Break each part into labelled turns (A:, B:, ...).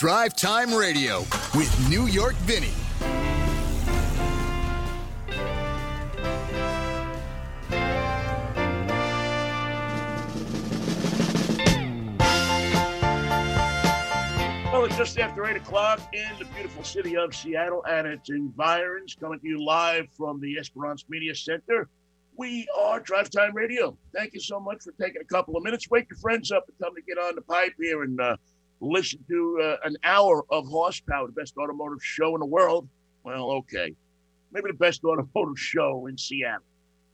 A: Drive Time Radio with New York Vinny.
B: Well, it's just after 8 o'clock in the beautiful city of Seattle and its environs, coming to you live from the Esperance Media Center. We are Drive Time Radio. Thank you so much for taking a couple of minutes. Wake your friends up and come to get on the pipe here and uh, listen to uh, an hour of horsepower, the best automotive show in the world. Well, okay. Maybe the best automotive show in Seattle.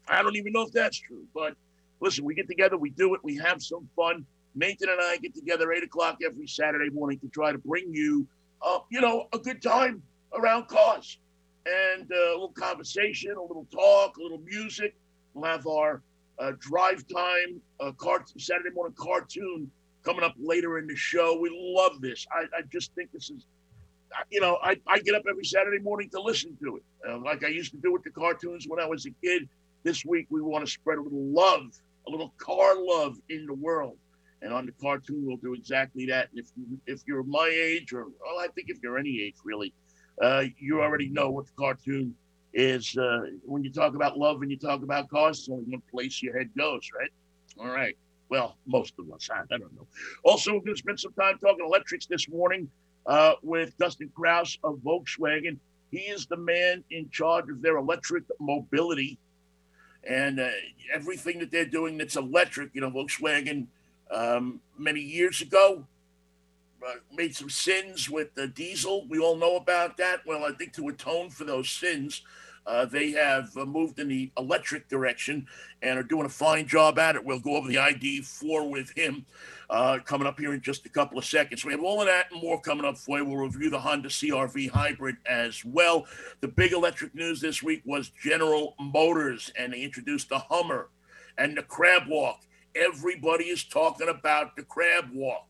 B: I don't even know if that's true, but listen, we get together, we do it, we have some fun. Nathan and I get together eight o'clock every Saturday morning to try to bring you, uh, you know, a good time around cars and uh, a little conversation, a little talk, a little music. We'll have our uh, drive time uh, cart- Saturday morning cartoon coming up later in the show. We love this. I, I just think this is, you know, I, I get up every Saturday morning to listen to it, uh, like I used to do with the cartoons when I was a kid. This week we want to spread a little love, a little car love in the world. And on the cartoon, we'll do exactly that. And if you, if you're my age, or well, I think if you're any age really, uh, you already know what the cartoon is. Uh, when you talk about love and you talk about cars, it's only one place your head goes, right? All right. Well, most of us. I, I don't know. Also, we're going to spend some time talking electrics this morning uh, with Dustin Krause of Volkswagen. He is the man in charge of their electric mobility and uh, everything that they're doing that's electric. You know, Volkswagen um, many years ago uh, made some sins with the diesel. We all know about that. Well, I think to atone for those sins, uh, they have uh, moved in the electric direction and are doing a fine job at it. We'll go over the ID4 with him uh, coming up here in just a couple of seconds. We have all of that and more coming up for you. We'll review the Honda CRV hybrid as well. The big electric news this week was General Motors, and they introduced the Hummer and the Crab Walk. Everybody is talking about the Crab Walk,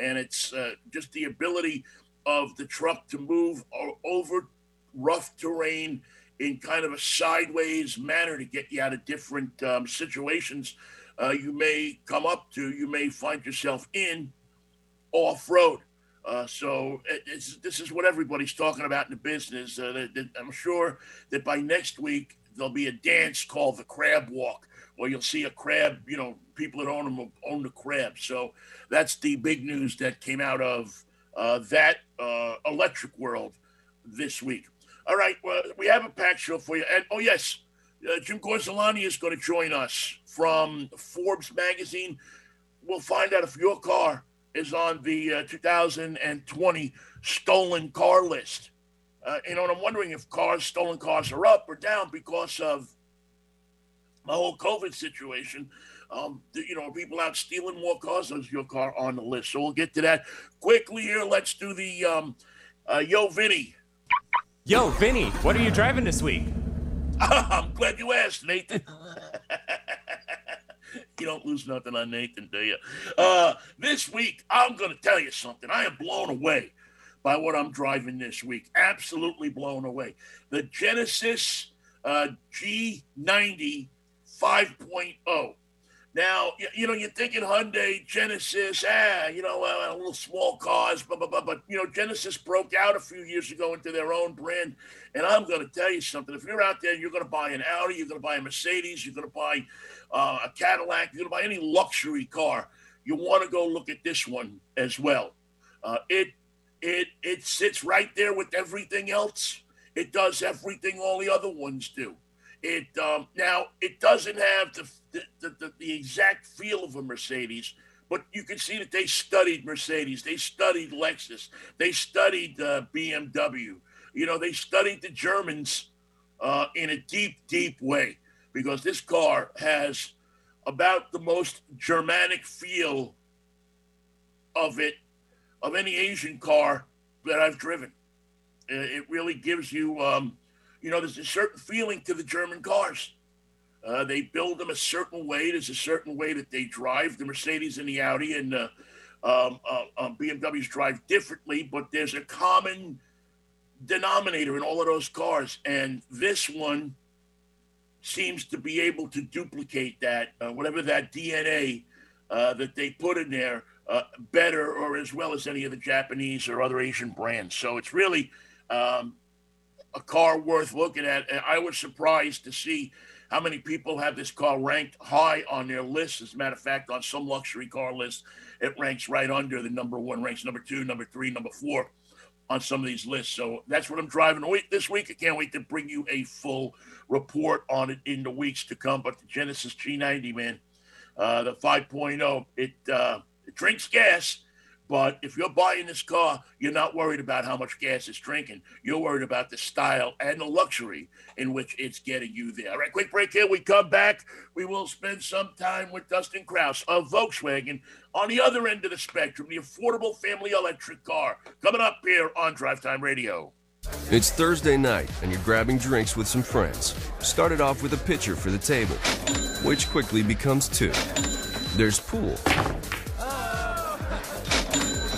B: and it's uh, just the ability of the truck to move over rough terrain in kind of a sideways manner to get you out of different um, situations uh, you may come up to, you may find yourself in off road. Uh, so this is what everybody's talking about in the business. Uh, that, that I'm sure that by next week there'll be a dance called the Crab Walk, where you'll see a crab. You know, people that own them own the crab. So that's the big news that came out of uh, that uh, electric world this week. All right, well, we have a packed show for you. And oh, yes, uh, Jim Gorzelany is going to join us from Forbes magazine. We'll find out if your car is on the uh, 2020 stolen car list. Uh, you know, and I'm wondering if cars, stolen cars, are up or down because of the whole COVID situation. Um, you know, are people out stealing more cars? Is your car on the list? So we'll get to that quickly here. Let's do the um, uh, Yo Vinny
C: Yo, Vinny, what are you driving this week?
B: I'm glad you asked, Nathan. you don't lose nothing on Nathan, do you? Uh, this week, I'm going to tell you something. I am blown away by what I'm driving this week. Absolutely blown away. The Genesis uh, G90 5.0. Now, you, you, know, you're thinking Hyundai, Genesis, ah, you know, uh, little small cars, blah, blah, blah. But, you know, Genesis broke out a few years ago into their own brand. And I'm going to tell you something. If you're out there, you're going to buy an Audi, you're going to buy a Mercedes, you're going to buy uh, a Cadillac, you're going to buy any luxury car, you want to go look at this one as well. Uh, it, it, it sits right there with everything else. It does everything all the other ones do. It um, now it doesn't have the the, the the, exact feel of a Mercedes, but you can see that they studied Mercedes, they studied Lexus, they studied uh, BMW. You know, they studied the Germans uh, in a deep, deep way because this car has about the most Germanic feel of it of any Asian car that I've driven. It really gives you um, you know, there's a certain feeling to the German cars. Uh, they build them a certain way. There's a certain way that they drive. The Mercedes and the Audi and the um, uh, um, BMWs drive differently, but there's a common denominator in all of those cars. And this one seems to be able to duplicate that, uh, whatever that DNA uh, that they put in there uh, better or as well as any of the Japanese or other Asian brands. So it's really um, a car worth looking at. And I was surprised to see how many people have this car ranked high on their list. As a matter of fact, on some luxury car lists, it ranks right under the number one, ranks number two, number three, number four on some of these lists. So that's what I'm driving this week. I can't wait to bring you a full report on it in the weeks to come. But the Genesis G90, man, uh, the 5.0, it, uh, it drinks gas but if you're buying this car, you're not worried about how much gas it's drinking. You're worried about the style and the luxury in which it's getting you there. All right, quick break here. We come back. We will spend some time with Dustin Krause of Volkswagen on the other end of the spectrum, the affordable family electric car. Coming up here on Drive Time Radio.
D: It's Thursday night, and you're grabbing drinks with some friends. Started off with a pitcher for the table, which quickly becomes two. There's pool.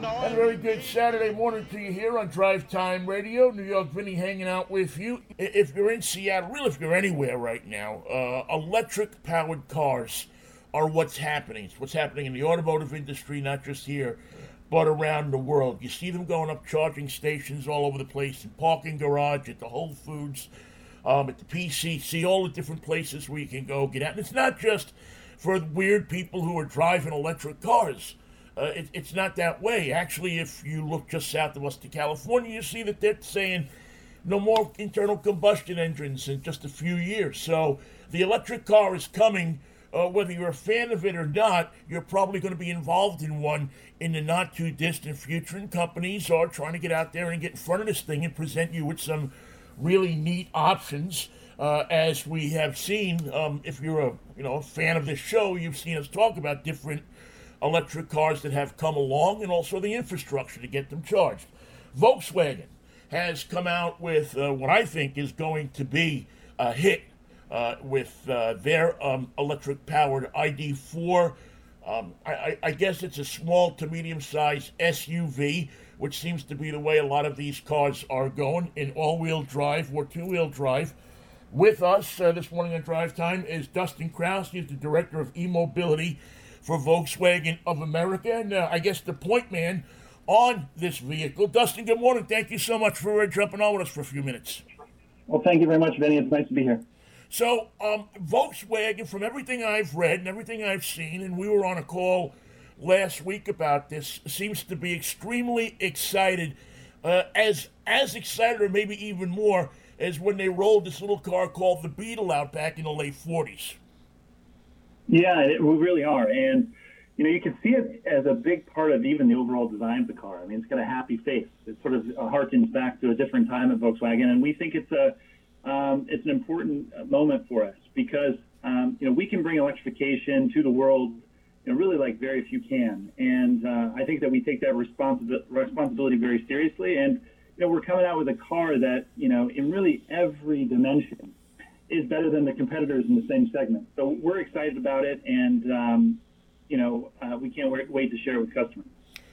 B: A very good Saturday morning to you here on Drive Time Radio. New York Vinny hanging out with you. If you're in Seattle, really, if you're anywhere right now, uh, electric powered cars are what's happening. It's what's happening in the automotive industry, not just here, but around the world. You see them going up charging stations all over the place, in parking garage, at the Whole Foods, um, at the PCC, all the different places where you can go get out. And it's not just for weird people who are driving electric cars. Uh, it, it's not that way. Actually, if you look just south of us to California, you see that they're saying no more internal combustion engines in just a few years. So the electric car is coming. Uh, whether you're a fan of it or not, you're probably going to be involved in one in the not too distant future. And companies are trying to get out there and get in front of this thing and present you with some really neat options. Uh, as we have seen, um, if you're a you know a fan of this show, you've seen us talk about different electric cars that have come along and also the infrastructure to get them charged. Volkswagen has come out with uh, what I think is going to be a hit uh, with uh, their um, electric powered ID4. Um, I, I, guess it's a small to medium sized SUV, which seems to be the way a lot of these cars are going in all wheel drive or two wheel drive. With us uh, this morning on Drive Time is Dustin Krause. He's the director of e mobility for Volkswagen of America. And uh, I guess the point man on this vehicle. Dustin, good morning. Thank you so much for uh, jumping on with us for a few minutes.
E: Well, thank you very much, Vinny. It's nice to be here.
B: So, um, Volkswagen, from everything I've read and everything I've seen, and we were on a call last week about this, seems to be extremely excited. Uh, as as excited, or maybe even more, as when they rolled this little car called the Beetle out back in the late 40s.
E: Yeah, it, we really are. And, you know, you can see it as a big part of even the overall design of the car. I mean, it's got a happy face. It sort of harkens back to a different time at Volkswagen. And we think it's a, um, it's an important moment for us because, um, you know, we can bring electrification to the world, you know, really like very few can. And uh, I think that we take that responsi- responsibility very seriously. And, you know, we're coming out with a car that, you know, in really every dimension is better than the competitors in the same segment. So we're excited about it, and um, you know uh, we can't wait to share it with customers.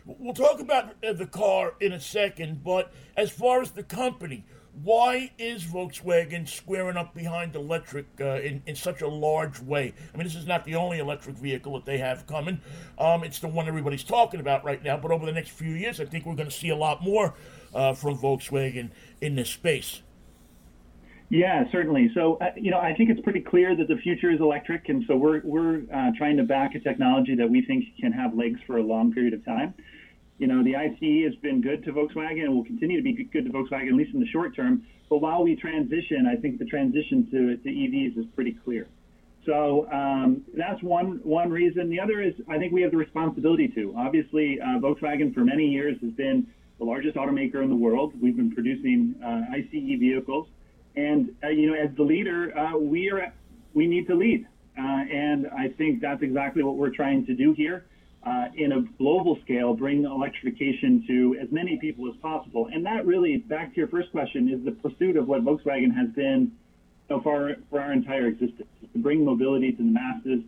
B: We'll talk about uh, the car in a second, but as far as the company, why is Volkswagen squaring up behind electric uh, in, in such a large way? I mean, this is not the only electric vehicle that they have coming. Um, it's the one everybody's talking about right now, but over the next few years, I think we're going to see a lot more uh, from Volkswagen in this space.
E: Yeah, certainly. So, uh, you know, I think it's pretty clear that the future is electric, and so we're we're uh, trying to back a technology that we think can have legs for a long period of time. you know, the ICE has been good to Volkswagen and will continue to be good to Volkswagen, at least in the short term. But while we transition, I think the transition to, to EVs is pretty clear. So um, that's one one reason. The other is I think we have the responsibility to. Obviously, uh, Volkswagen for many years has been the largest automaker in the world. We've been producing uh, ICE vehicles, and uh, you know, as the leader, uh, we are we need to lead, uh, and I think that's exactly what we're trying to do here. Uh, in a global scale, bring electrification to as many people as possible. And that really, back to your first question, is the pursuit of what Volkswagen has been know, for, for our entire existence, to bring mobility to the masses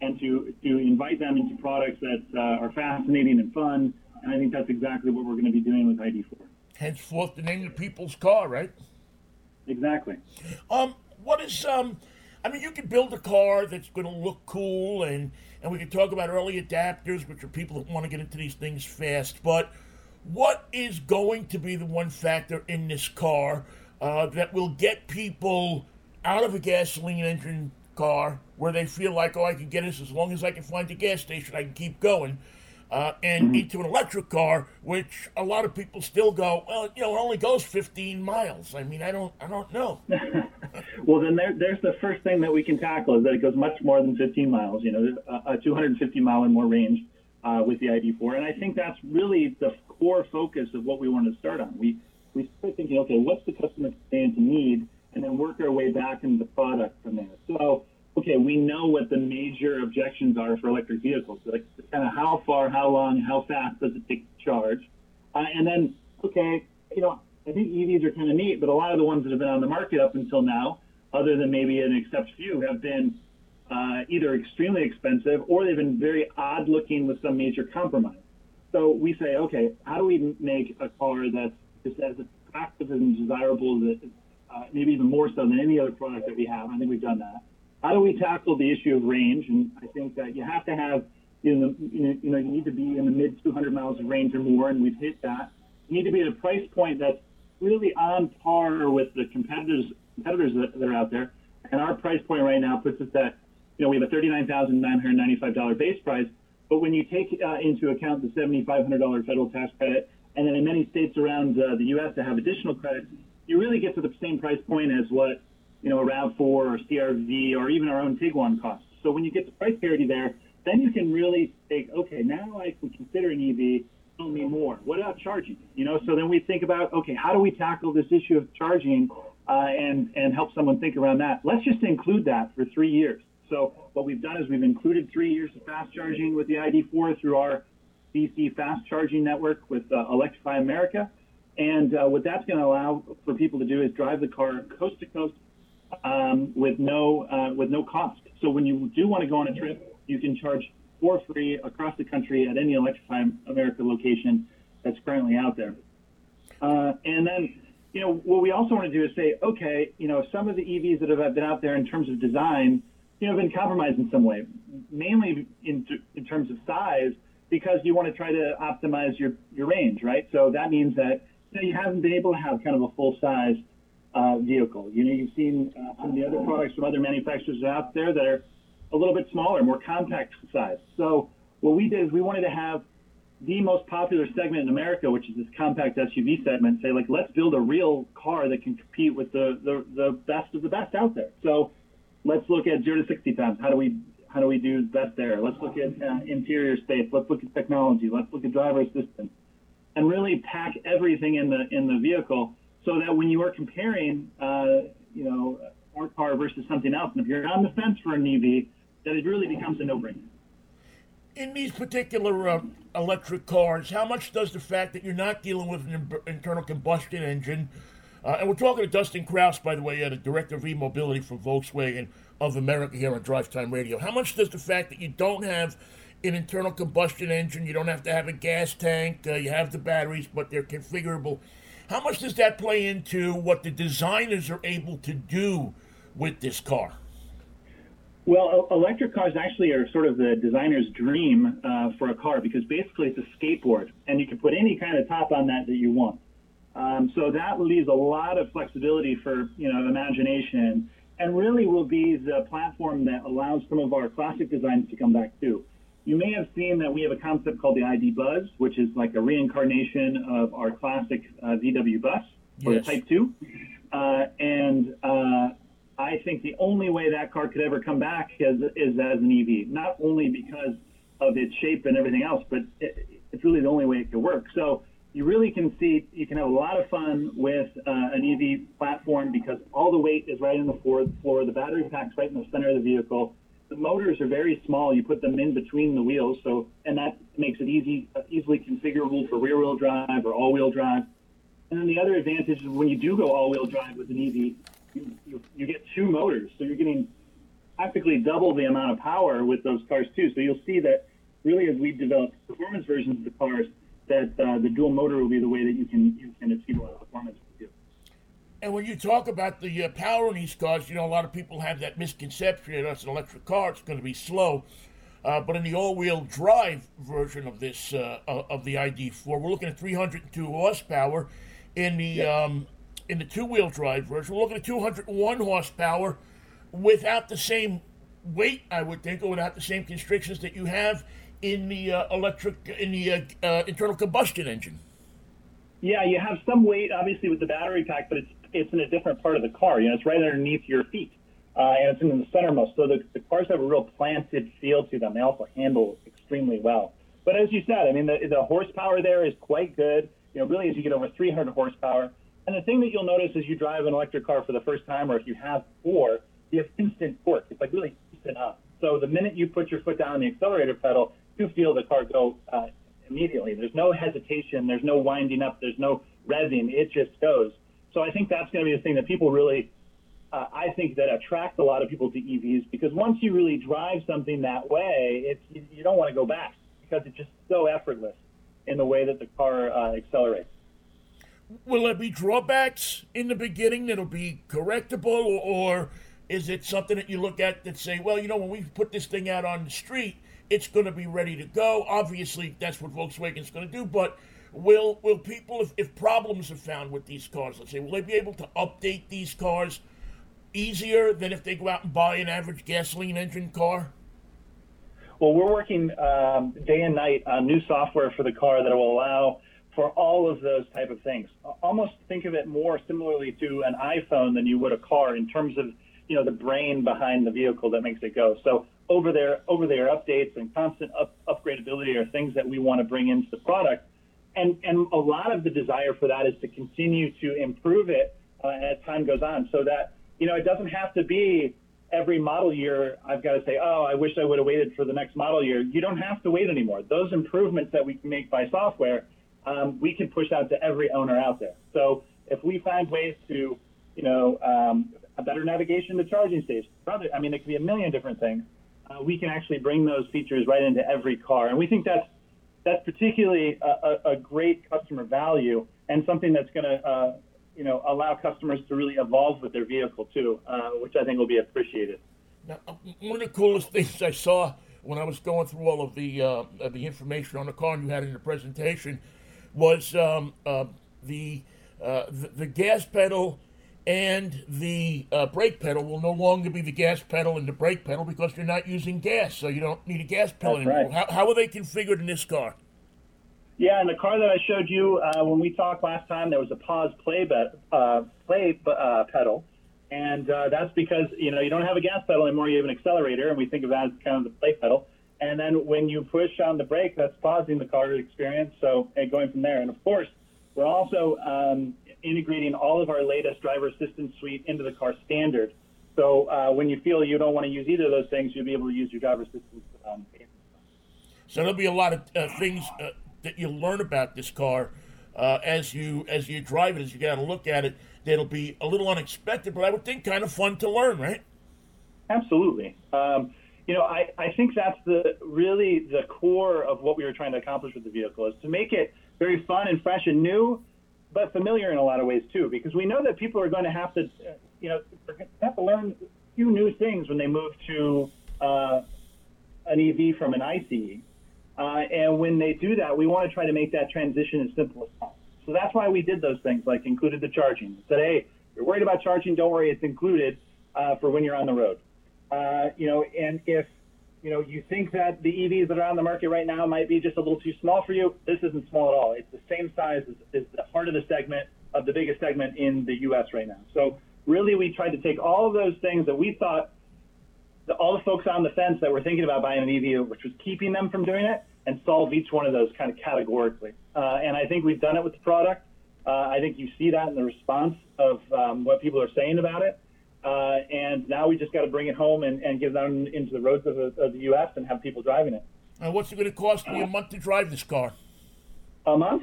E: and to, to invite them into products that uh, are fascinating and fun. And I think that's exactly what we're going to be doing with ID4.
B: Henceforth, the name of the people's car, right?
E: Exactly.
B: Um, what is um? I mean, you can build a car that's going to look cool, and and we can talk about early adapters, which are people that want to get into these things fast. But what is going to be the one factor in this car uh, that will get people out of a gasoline engine car where they feel like, oh, I can get this as long as I can find the gas station, I can keep going. Uh, and
E: Mm-hmm.
B: into an electric car, which a lot of people still go, well, you know, it only goes 15 miles. I mean, I don't, I don't know.
E: Well, then there, there's the first thing that we can tackle is that it goes much more than 15 miles. You know, there's a, a 250 mile and more range uh, with the ID4, and I think that's really the core focus of what we want to start on. We we start thinking, okay, what's the customer stand to need, and then work our way back into the product from there. So, okay, we know what the major objections are for electric vehicles, like kind of how far, how long, how fast does it take to charge, uh, and then okay, you know, I think EVs are kind of neat, but a lot of the ones that have been on the market up until now, other than maybe an except few, have been uh, either extremely expensive or they've been very odd looking with some major compromise. So we say, okay, how do we make a car that's just as attractive and desirable, that uh, maybe even more so than any other product that we have? I think we've done that. How do we tackle the issue of range? And I think that you have to have, you know, you know, you need to be in the mid 200 miles of range or more, and we've hit that. You need to be at a price point that's really on par with the competitors competitors that, that are out there. And our price point right now puts us at, you know, we have a $39,995 base price. But when you take uh, into account the $7,500 federal tax credit, and then in many states around uh, the U.S. that have additional credits, you really get to the same price point as what, you know, a RAV4 or CRV or even our own Tiguan costs. So when you get to price parity there, then you can really think, okay, now I can consider an EV tell me more. What about charging? You know, so then we think about, okay, how do we tackle this issue of charging uh, and and help someone think around that? Let's just include that for three years. So what we've done is we've included three years of fast charging with the ID4 through our DC fast charging network with uh, Electrify America. And uh, what that's going to allow for people to do is drive the car coast to coast um, with no uh, with no cost. So when you do want to go on a trip, you can charge for free across the country at any Electrify America location that's currently out there. Uh, and then, you know, what we also want to do is say, okay, you know, some of the EVs that have been out there in terms of design, you know, have been compromised in some way, mainly in, in terms of size, because you want to try to optimize your, your range, right? So that means that you, know, you haven't been able to have kind of a full size uh, vehicle. You know, you've seen uh, some of the other products from other manufacturers out there that are a little bit smaller, more compact size. So what we did is we wanted to have the most popular segment in America, which is this compact SUV segment, say like let's build a real car that can compete with the the, the best of the best out there. So let's look at zero to sixty times. How do we how do we do best there? Let's look at uh, interior space. Let's look at technology. Let's look at driver assistance, and really pack everything in the in the vehicle so that when you are comparing, uh, you know, our car versus something else, and if you're on the fence for an EV, that it really becomes a no-brainer.
B: In these particular uh, electric cars, how much does the fact that you're not dealing with an im- internal combustion engine, uh, and we're talking to Dustin Krause, by the way, uh, the director of e-mobility for Volkswagen of America here on Drive Time Radio. How much does the fact that you don't have an internal combustion engine, you don't have to have a gas tank, uh, you have the batteries, but they're configurable. How much does that play into what the designers are able to do with this car?
E: Well, electric cars actually are sort of the designer's dream uh, for a car because basically it's a skateboard, and you can put any kind of top on that that you want. Um, so that leaves a lot of flexibility for you know imagination, and really will be the platform that allows some of our classic designs to come back too. You may have seen that we have a concept called the ID Buzz, which is like a reincarnation of our classic uh, VW bus or
B: Yes.
E: the Type 2. Uh, and uh, I think the only way that car could ever come back is, is as an EV, not only because of its shape and everything else, but it, it's really the only way it could work. So you really can see you can have a lot of fun with uh, an EV platform because all the weight is right in the floor, floor. The battery pack's right in the center of the vehicle. The motors are very small. You put them in between the wheels, so and that makes it easy, easily configurable for rear-wheel drive or all-wheel drive. And then the other advantage is when you do go all-wheel drive with an EV, you, you, you get two motors, so you're getting practically double the amount of power with those cars too. So you'll see that really as we develop performance versions of the cars, that uh, the dual motor will be the way that you can you can achieve a lot of performance.
B: And when you talk about the uh, power in these cars, you know, a lot of people have that misconception that it's an electric car, it's going to be slow. Uh, but in the all-wheel drive version of this uh, uh, of the ID4, we're looking at 302 horsepower. In the um, in the two-wheel drive version, we're looking at 201 horsepower without the same weight, I would think, or without the same constrictions that you have in the uh, electric in the uh, uh, internal combustion engine.
E: Yeah, you have some weight obviously with the battery pack, but it's it's in a different part of the car. You know, it's right underneath your feet, uh, and it's in the centermost. So the, the cars have a real planted feel to them. They also handle extremely well. But as you said, I mean, the, the horsepower there is quite good. You know, really, as you get over 300 horsepower. And the thing that you'll notice as you drive an electric car for the first time, or if you have before, you have instant torque. It's like really instant up. So the minute you put your foot down on the accelerator pedal, you feel the car go uh, immediately. There's no hesitation. There's no winding up. There's no revving. It just goes. So I think that's going to be the thing that people really, uh, I think that attracts a lot of people to EVs because once you really drive something that way, it's you, you don't want to go back because it's just so effortless in the way that the car uh, accelerates.
B: Will there be drawbacks in the beginning that'll be correctable, or, or is it something that you look at that say, well, you know, when we put this thing out on the street, it's going to be ready to go? Obviously, that's what Volkswagen's going to do, but will will people, if, if problems are found with these cars, let's say, will they be able to update these cars easier than if they go out and buy an average gasoline engine car?
E: Well, we're working um, day and night on new software for the car that will allow for all of those type of things. Almost think of it more similarly to an iPhone than you would a car in terms of you know the brain behind the vehicle that makes it go. So over the air, over the air updates and constant up, upgradability are things that we want to bring into the product. And and a lot of the desire for that is to continue to improve it uh, as time goes on, so that you know it doesn't have to be every model year, I've got to say, oh, I wish I would have waited for the next model year. You don't have to wait anymore. Those improvements that we can make by software, um, we can push out to every owner out there. So if we find ways to, you know, um, a better navigation to charging stations, I mean, it could be a million different things. Uh, we can actually bring those features right into every car, and we think that's that's particularly a, a, a great customer value and something that's going to uh, you know, allow customers to really evolve with their vehicle too, uh, which I think will be appreciated.
B: Now, uh, one of the coolest things I saw when I was going through all of the uh, the information on the car and you had in the presentation was um, uh, the, uh, the the gas pedal and the uh, brake pedal will no longer be the gas pedal and the brake pedal because you're not using gas, so you don't need a gas pedal
E: That's
B: anymore.
E: right.
B: How, how are they configured in this car?
E: Yeah, in the car that I showed you uh, when we talked last time, there was a pause play bet, uh, play uh, pedal, and uh, that's because you know you don't have a gas pedal anymore. You have an accelerator, and we think of that as kind of the play pedal. And then when you push on the brake, that's pausing the car experience. So and going from there, and of course, we're also um, integrating all of our latest driver assistance suite into the car standard. So uh, when you feel you don't want to use either of those things, you'll be able to use your driver assistance. Um,
B: So there'll be a lot of uh, things uh, that you'll learn about this car uh, as you as you drive it, as you get a look at it. That'll be a little unexpected, but I would think kind of fun to learn, right?
E: Absolutely. Um, you know, I, I think that's the really the core of what we were trying to accomplish with the vehicle is to make it very fun and fresh and new, but familiar in a lot of ways too, because we know that people are going to have to, you know, have to learn a few new things when they move to uh, an EV from an ICE. Uh, and when they do that, we want to try to make that transition as simple as possible. So that's why we did those things, like included the charging. Said, hey, you're worried about charging, don't worry, it's included uh, for when you're on the road. Uh, you know, and if you know, you think that the EVs that are on the market right now might be just a little too small for you. This isn't small at all. It's the same size as, as the heart of the segment of the biggest segment in the U.S. right now. So really, we tried to take all of those things that we thought the, all the folks on the fence that were thinking about buying an EV, which was keeping them from doing it, and solve each one of those kind of categorically. Uh, and I think we've done it with the product. Uh, I think you see that in the response of um, what people are saying about it. And now we just got to bring it home and, and get it out into the roads of the, of the U.S. and have people driving it.
B: And what's it going to cost me a month to drive this car?
E: A month?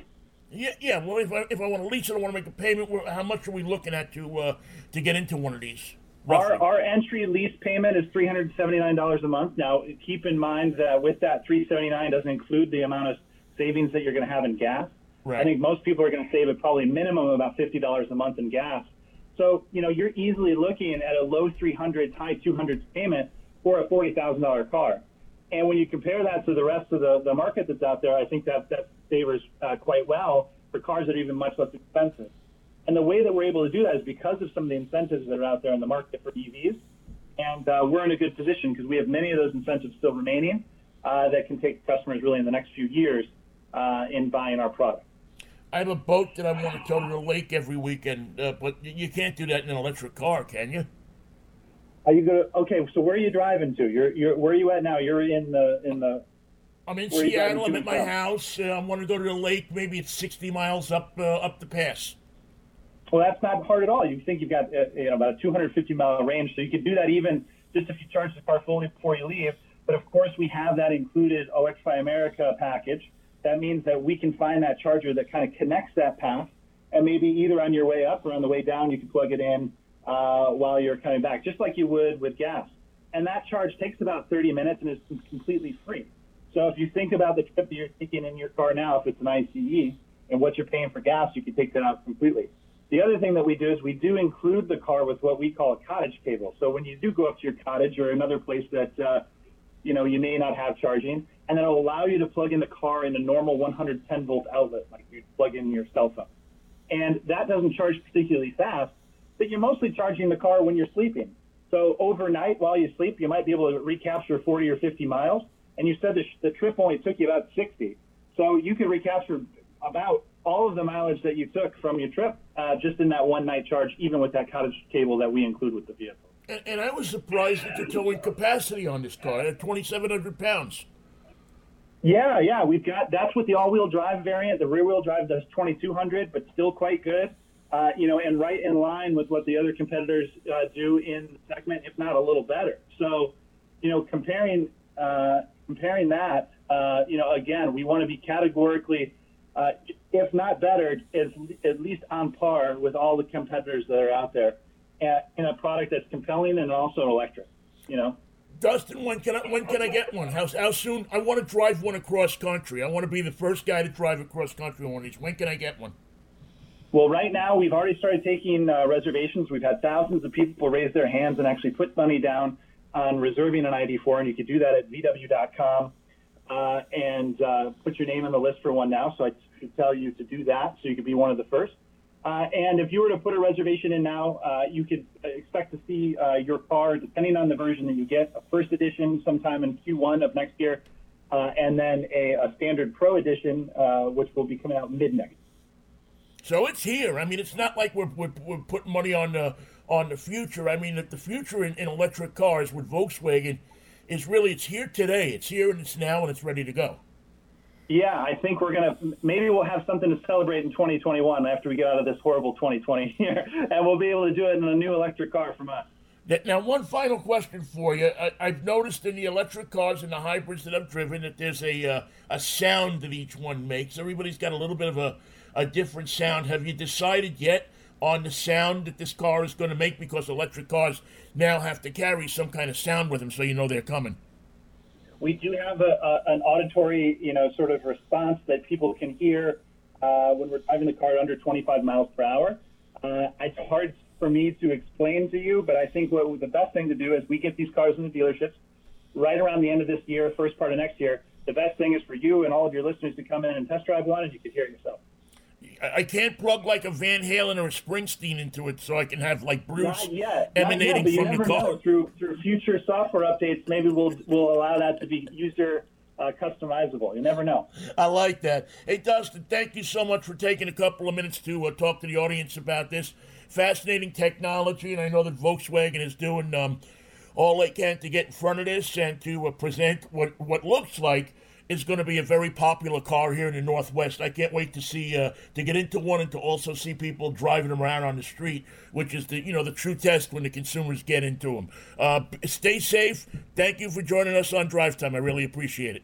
B: Yeah, yeah. Well, if I, if I want to lease it, I want to make a payment. How much are we looking at to uh, to get into one of these?
E: Our, our entry lease payment is three hundred seventy nine dollars a month. Now, keep in mind that with that three seventy nine doesn't include the amount of savings that you're going to have in gas.
B: Right.
E: I think most people are going to save it probably minimum about fifty dollars a month in gas. So you know you're easily looking at a low three hundreds, high two hundreds payment for a forty thousand dollar car. And when you compare that to the rest of the, the market that's out there, I think that that favors uh, quite well for cars that are even much less expensive. And the way that we're able to do that is because of some of the incentives that are out there in the market for EVs. And uh, we're in a good position because we have many of those incentives still remaining uh, that can take customers really in the next few years uh, in buying our product.
B: I have a boat that I want to tow to the lake every weekend, uh, but you can't do that in an electric car, can you?
E: Are you gonna? Okay, so where are you driving to? You're, you're where are you at now? You're in the in the.
B: I'm in
E: Where are you
B: Seattle. I'm at my house. Uh, I want to go to the lake. Maybe it's 60 miles up uh, up the pass.
E: Well, that's not hard at all. You think you've got uh, you know about a 250 mile range, so you could do that even just if you charge the car fully before you leave. But of course, we have that included Electrify America package. That means that we can find that charger that kind of connects that path, and maybe either on your way up or on the way down, you can plug it in uh, while you're coming back, just like you would with gas. And that charge takes about 30 minutes and is completely free. So if you think about the trip that you're taking in your car now, if it's an ICE, and what you're paying for gas, you can take that out completely. The other thing that we do is we do include the car with what we call a cottage cable. So when you do go up to your cottage or another place that uh, you know you may not have charging, and it'll allow you to plug in the car in a normal 110 volt outlet, like you plug in your cell phone. And that doesn't charge particularly fast, but you're mostly charging the car when you're sleeping. So overnight, while you sleep, you might be able to recapture 40 or 50 miles. And you said the, the trip only took you about 60. So you could recapture about all of the mileage that you took from your trip uh, just in that one night charge, even with that cottage cable that we include with the vehicle.
B: And, and I was surprised at the towing capacity on this car at 2,700 pounds.
E: Yeah, yeah, we've got that's with the all-wheel drive variant. The rear-wheel drive does 2,200, but still quite good. Uh, you know, and right in line with what the other competitors uh, do in the segment, if not a little better. So, you know, comparing uh, comparing that, uh, you know, again, we want to be categorically, uh, if not better, at, at least on par with all the competitors that are out there, uh, in a product that's compelling and also electric. You know.
B: Dustin, when can I when can I get one? How, how soon? I want to drive one across country. I want to be the first guy to drive across country on these. When can I get one?
E: Well, right now we've already started taking uh, reservations. We've had thousands of people raise their hands and actually put money down on reserving an ID4, and you can do that at VW.com uh, and uh, put your name on the list for one now. So I should tell you to do that, so you could be one of the first. Uh, and if you were to put a reservation in now, uh, you could expect to see uh, your car, depending on the version that you get, a first edition sometime in Q1 of next year, uh, and then a, a standard Pro edition, uh, which will be coming out mid next.
B: So it's here. I mean, it's not like we're, we're, we're putting money on the on the future. I mean, that the future in, in electric cars with Volkswagen is really it's here today. It's here and it's now and it's ready to go.
E: Yeah, I think we're gonna maybe we'll have something to celebrate in 2021 after we get out of this horrible 2020 year, and we'll be able to do it in a new electric car from us.
B: Now, one final question for you. I, I've noticed in the electric cars and the hybrids that I've driven that there's a uh, a sound that each one makes. Everybody's got a little bit of a, a different sound. Have you decided yet on the sound that this car is going to make? Because electric cars now have to carry some kind of sound with them, so you know they're coming.
E: We do have a, a, an auditory, you know, sort of response that people can hear uh, when we're driving the car under 25 miles per hour. Uh, it's hard for me to explain to you, but I think what the best thing to do is we get these cars in the dealerships right around the end of this year, first part of next year. The best thing is for you and all of your listeners to come in and test drive one, and you can hear yourself.
B: I can't plug like a Van Halen or a Springsteen into it, so I can have like Bruce
E: yet.
B: emanating
E: yet,
B: from the car.
E: Through through future software updates, maybe we'll we'll allow that to be user uh, customizable. You never know.
B: I like that. Hey, Dustin, thank you so much for taking a couple of minutes to uh, talk to the audience about this fascinating technology. And I know that Volkswagen is doing um, all they can to get in front of this and to uh, present what, what looks like is going to be a very popular car here in the Northwest. I can't wait to see uh, to get into one and to also see people driving them around on the street, which is the you know the true test when the consumers get into them. Uh, stay safe. Thank you for joining us on Drive Time. I really appreciate it.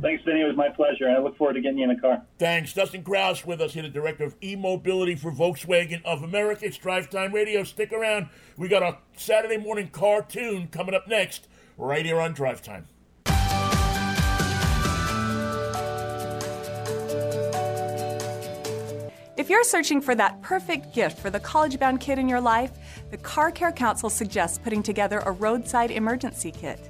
E: Thanks, Vinny. It was my pleasure. I look forward to getting you in the car.
B: Thanks. Dustin Krause with us here, the director of e-mobility for Volkswagen of America. It's Drive Time Radio. Stick around. We got a Saturday morning cartoon coming up next, right here on Drive Time.
F: If you're searching for that perfect gift for the college bound kid in your life, the Car Care Council suggests putting together a roadside emergency kit.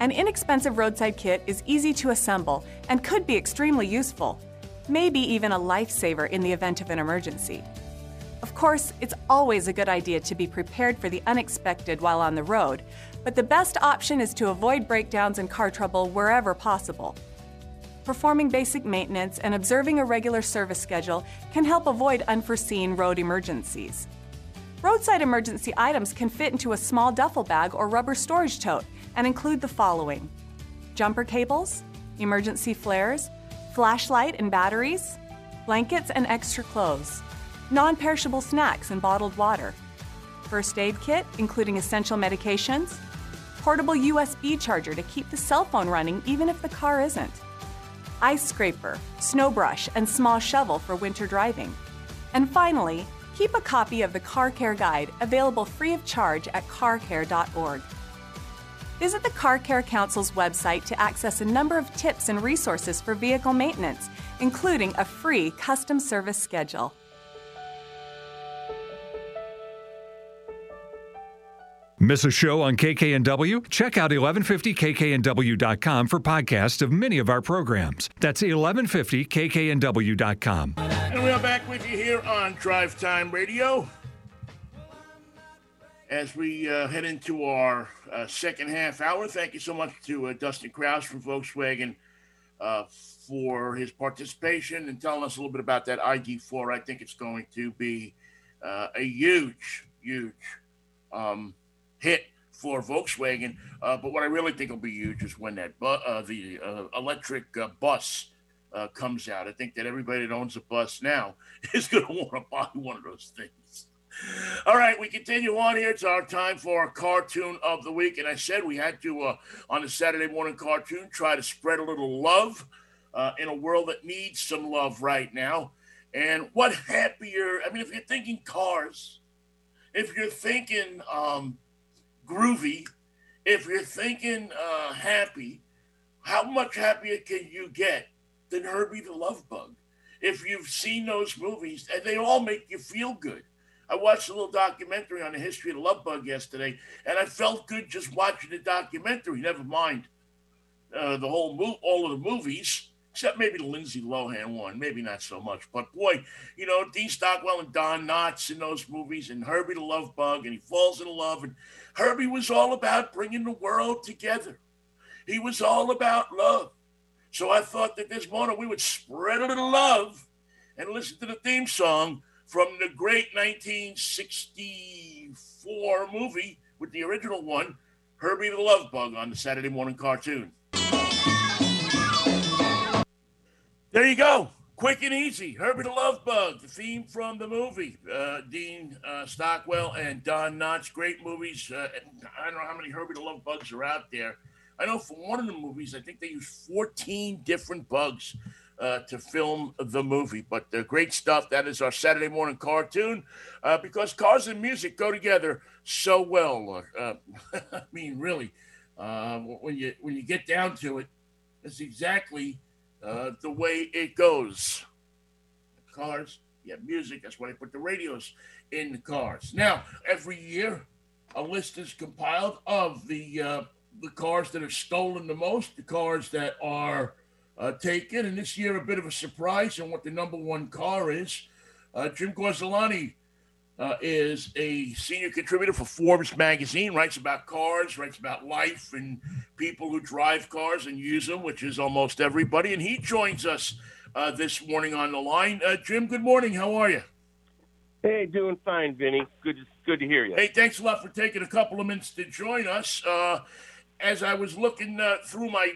F: An inexpensive roadside kit is easy to assemble and could be extremely useful, maybe even a lifesaver in the event of an emergency. Of course, it's always a good idea to be prepared for the unexpected while on the road, but the best option is to avoid breakdowns and car trouble wherever possible. Performing basic maintenance and observing a regular service schedule can help avoid unforeseen road emergencies. Roadside emergency items can fit into a small duffel bag or rubber storage tote and include the following jumper cables, emergency flares, flashlight and batteries, blankets and extra clothes, non perishable snacks and bottled water, first aid kit, including essential medications, portable USB charger to keep the cell phone running even if the car isn't, ice scraper, snow brush, and small shovel for winter driving. And finally, keep a copy of the Car Care Guide available free of charge at carcare.org. Visit the Car Care Council's website to access a number of tips and resources for vehicle maintenance, including a free custom service schedule.
G: Miss a show on KKNW? Check out 1150kknw.com for podcasts of many of our programs. That's 1150kknw.com.
B: And we are back with you here on Drive Time Radio. As we uh, head into our uh, second half hour, thank you so much to uh, Dustin Krause from Volkswagen uh, for his participation and telling us a little bit about that ID4. I think it's going to be uh, a huge, huge um, hit for Volkswagen. Uh, but what I really think will be huge is when that bu- uh, the uh, electric uh, bus uh, comes out. I think that everybody that owns a bus now is going to want to buy one of those things. All right, we continue on here. It's our time for our cartoon of the week. And I said we had to, uh, on the Saturday morning cartoon, try to spread a little love in a world that needs some love right now. And what happier, I mean, if you're thinking cars, if you're thinking um, groovy, if you're thinking uh, happy, how much happier can you get than Herbie the Love Bug? If you've seen those movies, and they all make you feel good. I watched a little documentary on the history of the love bug yesterday, and I felt good just watching the documentary. Never mind uh, the whole mo- all of the movies, except maybe the Lindsay Lohan one. Maybe not so much, but boy, you know Dean Stockwell and Don Knotts in those movies, and Herbie the Love Bug, and he falls in love, and Herbie was all about bringing the world together. He was all about love. So I thought that this morning we would spread a little love and listen to the theme song from the great 1964 movie with the original one, Herbie the Love Bug, on the Saturday morning cartoon. There you go. Quick and easy. Herbie the Love Bug, the theme from the movie. Uh, Dean uh, Stockwell and Don Knotts, great movies. Uh, I don't know how many Herbie the Love Bugs are out there. I know for one of the movies, I think they used 14 different bugs uh, to film the movie. But uh, great stuff. That is our Saturday morning cartoon uh, because cars and music go together so well. Uh, I mean, really, when you when you get down to it, it's exactly uh, the way it goes. Cars, you have music. That's why they put the radios in the cars. Now, every year, a list is compiled of the uh, the cars that are stolen the most, the cars that are uh, taken. And this year, a bit of a surprise on what the number one car is. Uh, Jim Gorzelany uh, is a senior contributor for Forbes magazine, writes about cars, writes about life and people who drive cars and use them, which is almost everybody. And he joins us uh, this morning on the line. Uh, Jim, good morning. How are you?
H: Hey, doing fine, Vinny. Good, to, good to hear you.
B: Hey, thanks a lot for taking a couple of minutes to join us. Uh, as I was looking uh, through my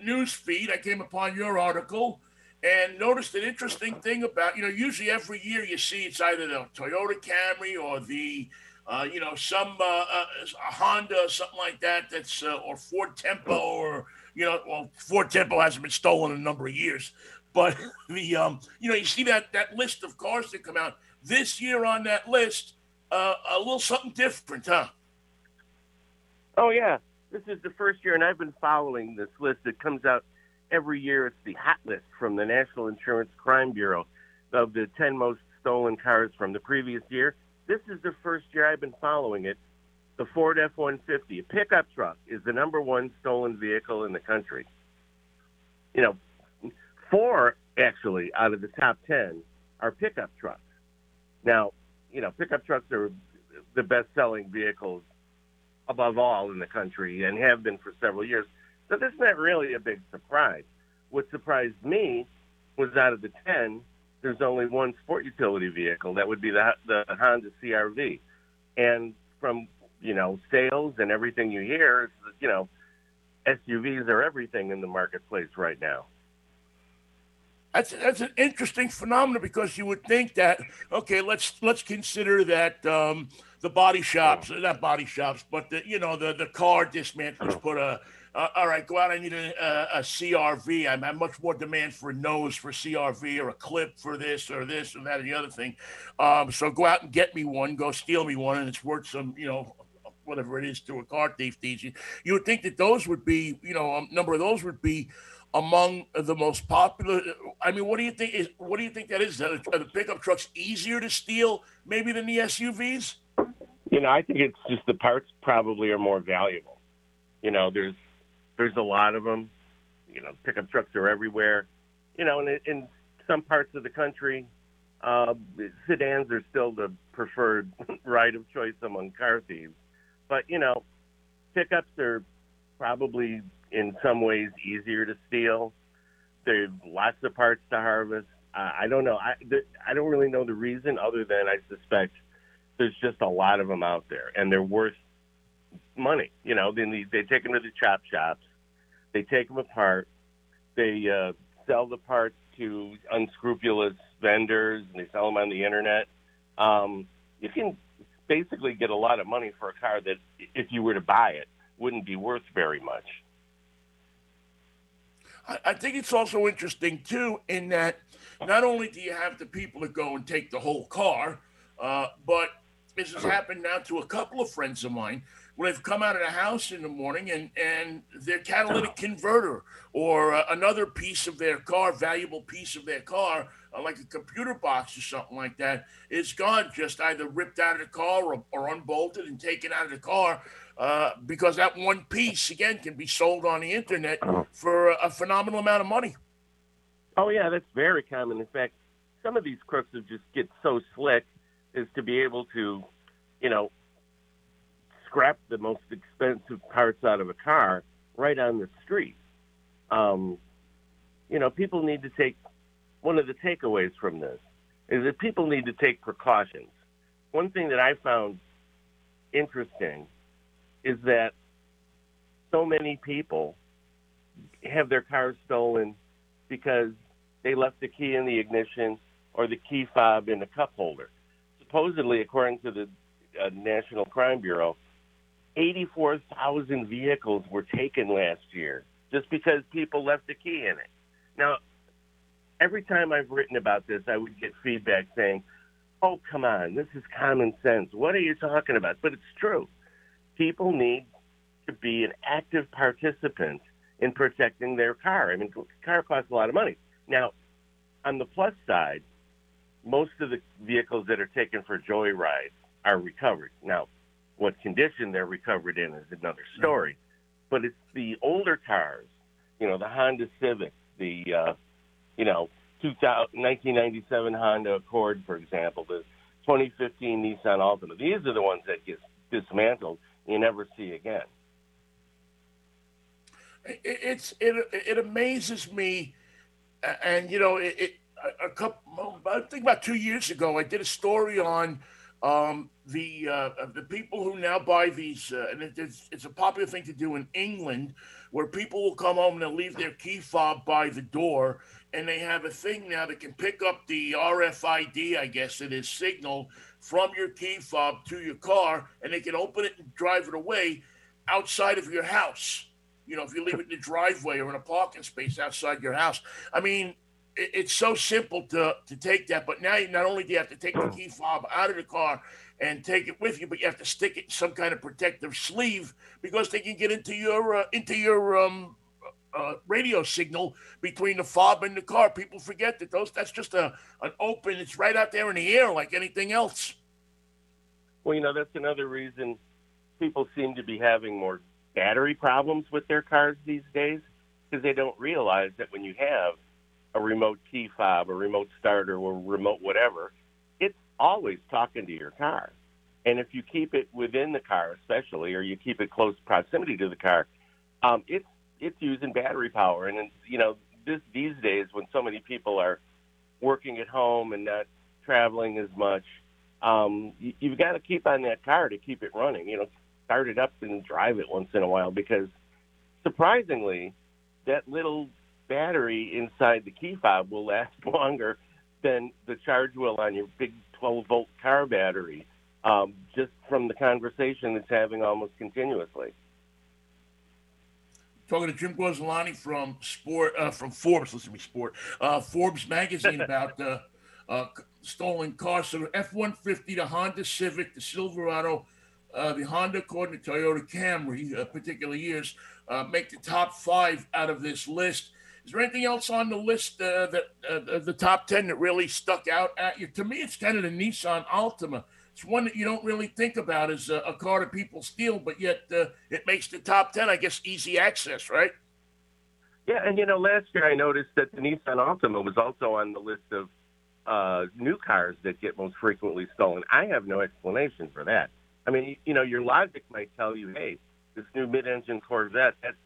B: news feed, I came upon your article and noticed an interesting thing about you know usually every year you see it's either the Toyota Camry or the uh, you know some uh, uh, Honda or something like that that's uh, or Ford Tempo or you know well Ford Tempo hasn't been stolen in a number of years but the um you know you see that that list of cars that come out. This year on that list uh, a little something different huh?
H: Oh yeah. This is the first year and I've been following this list that comes out every year it's the hot list from the National Insurance Crime Bureau of the 10 most stolen cars from the previous year. This is the first year I've been following it. The Ford F 150, a pickup truck, is the number one stolen vehicle in the country. You know, four actually out of the top 10 are pickup trucks. Now, you know, pickup trucks are the best selling vehicles above all in the country and have been for several years. So this is not really a big surprise. What surprised me was out of the 10, there's only one sport utility vehicle. That would be the, the Honda CRV. And from, you know, sales and everything you hear, you know, SUVs are everything in the marketplace right now.
B: That's that's an interesting phenomenon because you would think that okay, let's let's consider that um, the body shops, not body shops, but the you know the the car dismantlers put a uh, all right, go out. I need a, a, a CRV. I have much more demand for a nose for CRV or a clip for this or this or that or the other thing. Um, so go out and get me one. Go steal me one, and it's worth some, you know, whatever it is to a car thief these you. You would think that those would be, you know, a number of those would be among the most popular. I mean, what do you think is? What do you think that is? Are the pickup trucks easier to steal maybe than the SUVs?
H: You know, I think it's just the parts probably are more valuable. You know, there's there's a lot of them. You know, pickup trucks are everywhere. You know, and in some parts of the country, uh, sedans are still the preferred ride of choice among car thieves. But you know, pickups are probably in some ways easier to steal. There's lots of parts to harvest. Uh, I don't know. I I don't really know the reason other than I suspect there's just a lot of them out there, and they're worth money. You know, they they take them to the chop shops, they take them apart, they uh, sell the parts to unscrupulous vendors, and they sell them on the internet. Um, you can basically get a lot of money for a car that, if you were to buy it, wouldn't be worth very much.
B: I think it's also interesting too in that not only do you have the people that go and take the whole car, uh, but this has happened now to a couple of friends of mine when they've come out of the house in the morning and, and their catalytic converter or uh, another piece of their car, valuable piece of their car, uh, like a computer box or something like that, is gone, just either ripped out of the car or, or unbolted and taken out of the car. Uh, because that one piece, again, can be sold on the internet for a phenomenal amount of money.
H: Oh, yeah, that's very common. In fact, some of these crooks have just get so slick as to be able to, you know, scrap the most expensive parts out of a car right on the street. Um, you know, people need to take one of the takeaways from this is that people need to take precautions. One thing that I found interesting is that so many people have their cars stolen because they left the key in the ignition or the key fob in the cup holder. Supposedly, according to the uh, National Crime Bureau, 84,000 vehicles were taken last year just because people left the key in it. Now, every time I've written about this, I would get feedback saying, oh, come on, this is common sense. What are you talking about? But it's true. People need to be an active participant in protecting their car. I mean, car costs a lot of money. Now, on the plus side, most of the vehicles that are taken for joyride are recovered. Now, what condition they're recovered in is another story. But it's the older cars, you know, the Honda Civic, the, uh, you know, 1997 Honda Accord, for example, the 2015 Nissan Altima. These are the ones that get dismantled you never see again.
B: It's it it amazes me, and you know it, it a couple I think about two years ago I did a story on um, the uh, the people who now buy these, uh, and it's, it's a popular thing to do in England, where people will come home and they'll leave their key fob by the door, and they have a thing now that can pick up the RFID, I guess it is, signal from your key fob to your car, and they can open it and drive it away outside of your house. You know, if you leave it in the driveway or in a parking space outside your house. I mean, it's so simple to to take that. But now, you not only do you have to take the key fob out of the car and take it with you, but you have to stick it in some kind of protective sleeve because they can get into your uh, into your um, uh, radio signal between the fob and the car. People forget that those that's just a an open. It's right out there in the air like anything else.
H: Well, you know that's another reason people seem to be having more battery problems with their cars these days because they don't realize that when you have a remote key fob, a remote starter, or remote whatever, it's always talking to your car. And if you keep it within the car, especially, or you keep it close proximity to the car, um, it's it's using battery power. And it's, you know, this these days when so many people are working at home and not traveling as much, um, you, you've got to keep on that car to keep it running. You know, start it up and drive it once in a while because surprisingly, that little battery inside the key fob will last longer than the charge will on your big 12 volt car battery, um, just from the conversation it's having almost continuously.
B: Talking to Jim Gorzelany from Sport, uh, from Forbes, listen to me, Sport, uh, Forbes magazine about uh, uh, stolen cars. So F 150, the Honda Civic, the Silverado, uh, the Honda Accord, and the Toyota Camry, uh, particular years, uh, make the top five out of this list. Is there anything else on the list uh, that uh, the top ten that really stuck out at you? To me, it's kind of the Nissan Altima. It's one that you don't really think about as a, a car that people steal, but yet uh, it makes the top ten. I guess easy access, right?
H: Yeah, and you know, last year I noticed that the Nissan Altima was also on the list of uh, new cars that get most frequently stolen. I have no explanation for that. I mean, you know, your logic might tell you, hey, this new mid-engine Corvette, that's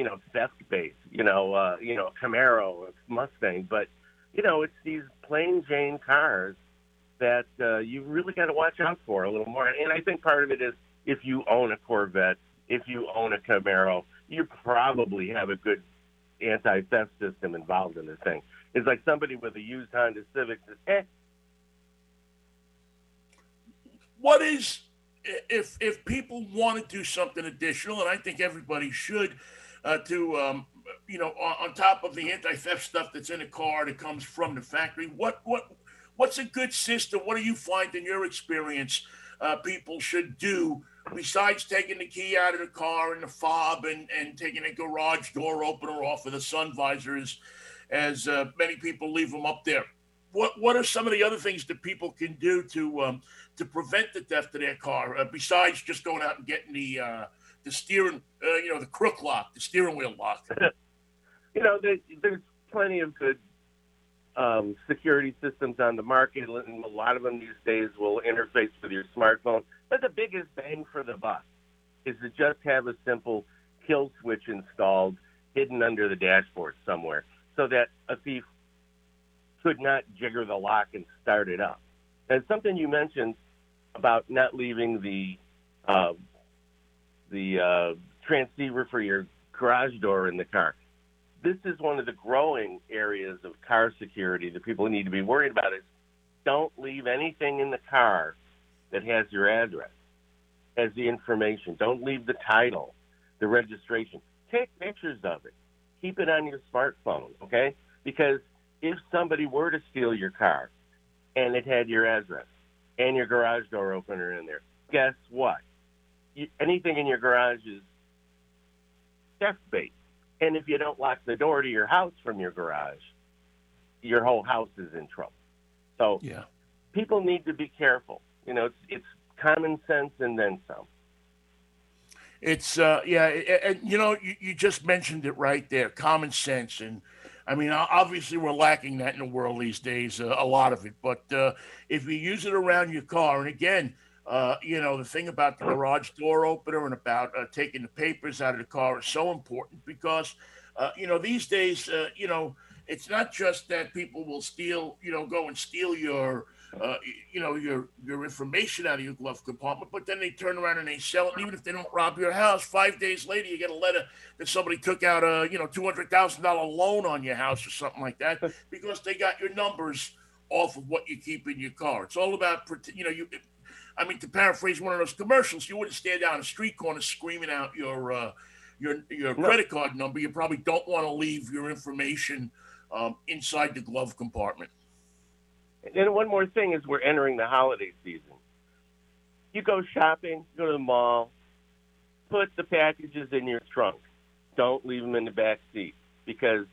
H: you know, theft base, you know, uh, you know, Camaro, Mustang, but you know, it's these plain Jane cars that uh, you really got to watch out for a little more. And I think part of it is if you own a Corvette, if you own a Camaro, you probably have a good anti-theft system involved in this thing. It's like somebody with a used Honda Civic says, "Eh."
B: What is if if people want to do something additional, and I think everybody should uh, to um, you know on, on, top of the anti-theft stuff that's in a car that comes from the factory. What what what's a good system? What do you find in your experience uh, people should do besides taking the key out of the car and the fob and, and taking a garage door opener off of the sun visors as uh, many people leave them up there? What what are some of the other things that people can do to um, to prevent the theft of their car uh, besides just going out and getting the uh, the steering, uh, you know, the crook lock, the steering wheel lock.
H: you know, there, there's plenty of good um, security systems on the market, and a lot of them these days will interface with your smartphone. But the biggest bang for the buck is to just have a simple kill switch installed, hidden under the dashboard somewhere, so that a thief could not jigger the lock and start it up. And something you mentioned about not leaving the uh, the uh, transceiver for your garage door in the car. This is one of the growing areas of car security that people need to be worried about. Is don't leave anything in the car that has your address, has the information. Don't leave the title, the registration. Take pictures of it. Keep it on your smartphone, okay? Because if somebody were to steal your car and it had your address and your garage door opener in there, guess what? Anything in your garage is theft bait. And if you don't lock the door to your house from your garage, your whole house is in trouble. So
B: yeah.
H: people need to be careful. You know, it's, it's common sense and then some.
B: It's uh, yeah, and you know, you, you just mentioned it right there, common sense, and I mean, obviously, we're lacking that in the world these days, uh, a lot of it. But uh, if you use it around your car, and again, uh, you know, the thing about the garage door opener and about uh, taking the papers out of the car is so important because, uh, you know, these days, uh, you know, it's not just that people will steal, you know, go and steal your uh, you know, your your information out of your glove compartment, but then they turn around and they sell it. And even if they don't rob your house, five days later you get a letter that somebody took out a you know two hundred thousand dollar loan on your house or something like that because they got your numbers off of what you keep in your car. It's all about you know you. I mean, to paraphrase one of those commercials, you wouldn't stand down a street corner screaming out your uh, your your no. credit card number. You probably don't want to leave your information um, inside the glove compartment.
H: And one more thing is we're entering the holiday season. You go shopping, go to the mall, put the packages in your trunk. Don't leave them in the back seat because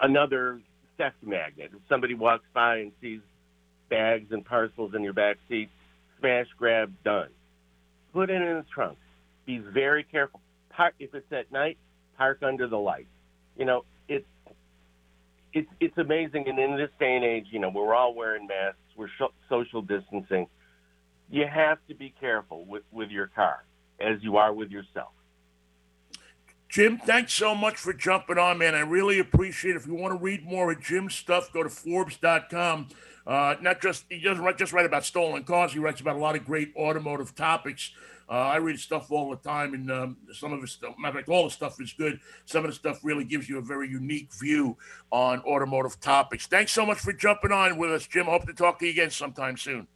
H: another theft magnet. If somebody walks by and sees bags and parcels in your back seat, smash, grab, done. Put it in the trunk. Be very careful. Park if it's at night. Park under the light. You know, it's it's it's amazing, and in this day and age, you know, we're all wearing masks, we're sh- social distancing. You have to be careful with with your car as you are with yourself.
B: Jim, thanks so much for jumping on, man. I really appreciate it. If you want to read more of Jim's stuff, go to Forbes.com. Uh, not just he doesn't write, just write about stolen cars; he writes about a lot of great automotive topics. Uh, I read stuff all the time, and um, some of of fact, all the stuff is good. Some of the stuff really gives you a very unique view on automotive topics. Thanks so much for jumping on with us, Jim. Hope to talk to you again sometime soon.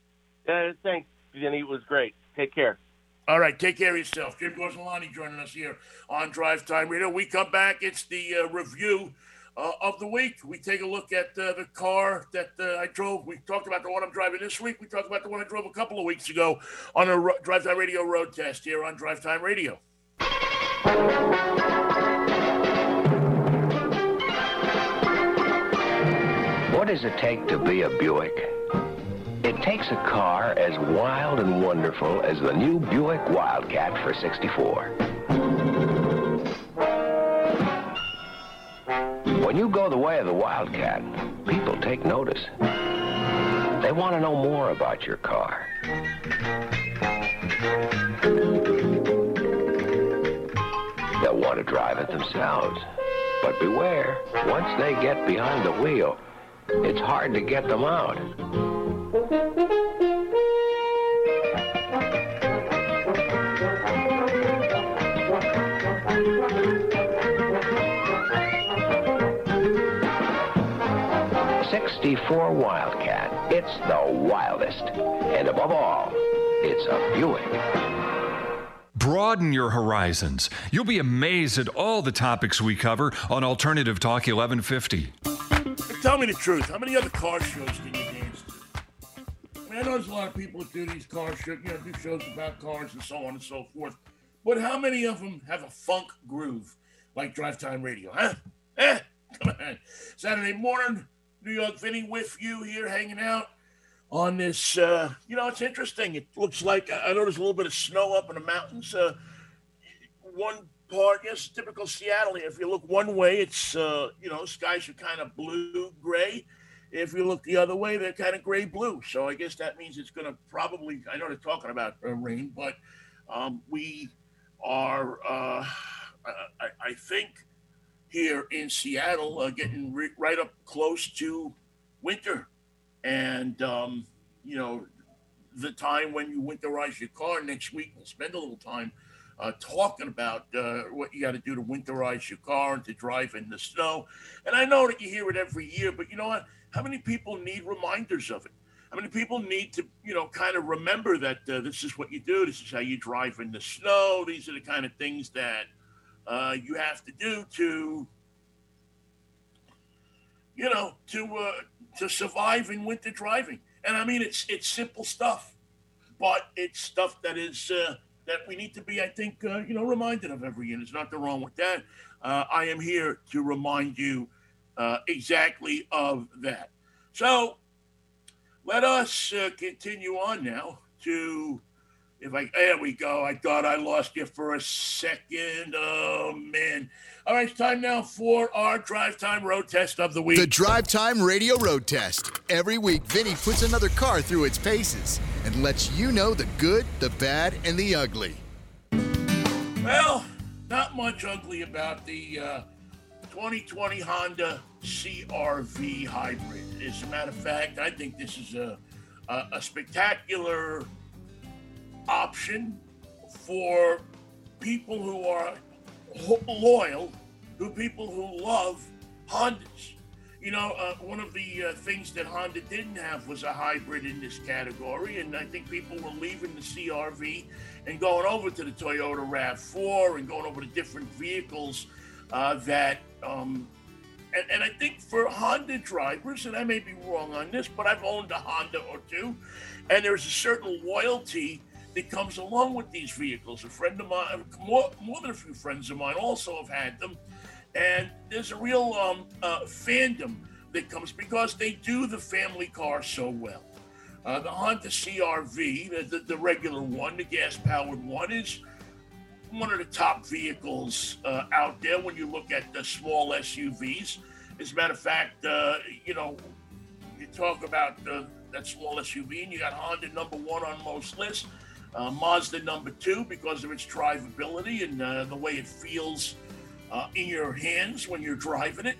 H: Uh, thanks, Jenny. It was great. Take care.
B: All right, take care of yourself. Jim Gorzelany joining us here on Drive Time Radio. We come back. It's the uh, review uh, of the week. We take a look at uh, the car that uh, I drove. We talked about the one I'm driving this week. We talked about the one I drove a couple of weeks ago on a ro- Drive Time Radio road test here on Drive Time Radio.
I: What does it take to be a Buick? It takes a car as wild and wonderful as the new Buick Wildcat for 64. When you go the way of the Wildcat, people take notice. They want to know more about your car. They'll want to drive it themselves. But beware, once they get behind the wheel, it's hard to get them out. 64 Wildcat. It's the wildest. And above all, it's a Buick.
G: Broaden your horizons. You'll be amazed at all the topics we cover on Alternative Talk 1150.
B: Tell me the truth. How many other car shows can you dance to? I, mean, I know there's a lot of people that do these car shows, you know, do shows about cars and so on and so forth. But how many of them have a funk groove like Drive Time Radio? Huh? Eh? Come on. Saturday morning, New York Vinny with you here hanging out on this. Uh, you know, it's interesting. It looks like I know there's a little bit of snow up in the mountains. Uh, one part, yes, typical Seattle. If you look one way, it's uh, you know skies are kind of blue gray. If you look the other way, they're kind of gray blue. So I guess that means it's going to probably. I know they're talking about rain, but um, we are. Uh, I, I think here in Seattle, uh, getting re- right up close to winter. And, um, you know, the time when you winterize your car next week, we'll spend a little time uh, talking about uh, what you got to do to winterize your car and to drive in the snow. And I know that you hear it every year, but you know what? How many people need reminders of it? How many people need to, you know, kind of remember that uh, this is what you do? This is how you drive in the snow. These are the kind of things that uh, you have to do to, you know, to uh, to survive in winter driving. And I mean, it's it's simple stuff, but it's stuff that is uh, that we need to be, I think, uh, you know, reminded of every year. There's nothing wrong with that. Uh, I am here to remind you uh, exactly of that. So let us continue on now to If I there we go. I thought I lost you for a second. Oh man. All right, it's time now for our drive time road test of the week.
A: The Drive Time Radio Road Test. Every week, Vinny puts another car through its paces and lets you know the good, the bad, and the ugly.
B: Well, not much ugly about the uh, 2020 Honda CRV hybrid. As a matter of fact, I think this is a, a, a spectacular option for people who are loyal, to people who love Hondas. You know, uh, one of the uh, things that Honda didn't have was a hybrid in this category, and I think people were leaving the CRV and going over to the Toyota RAV4 and going over to different vehicles uh, that, um, and, and I think for Honda drivers, and I may be wrong on this, but I've owned a Honda or two, and there's a certain loyalty that comes along with these vehicles. A friend of mine, more, more than a few friends of mine, also have had them, and there's a real um, uh, fandom that comes because they do the family car so well. Uh, the Honda CRV, the, the, the regular one, the gas-powered one, is one of the top vehicles uh, out there when you look at the small SUVs. As a matter of fact, uh, you know, you talk about uh, that small SUV, and you got Honda number one on most lists, uh, Mazda number two because of its drivability and uh, the way it feels uh, in your hands when you're driving it.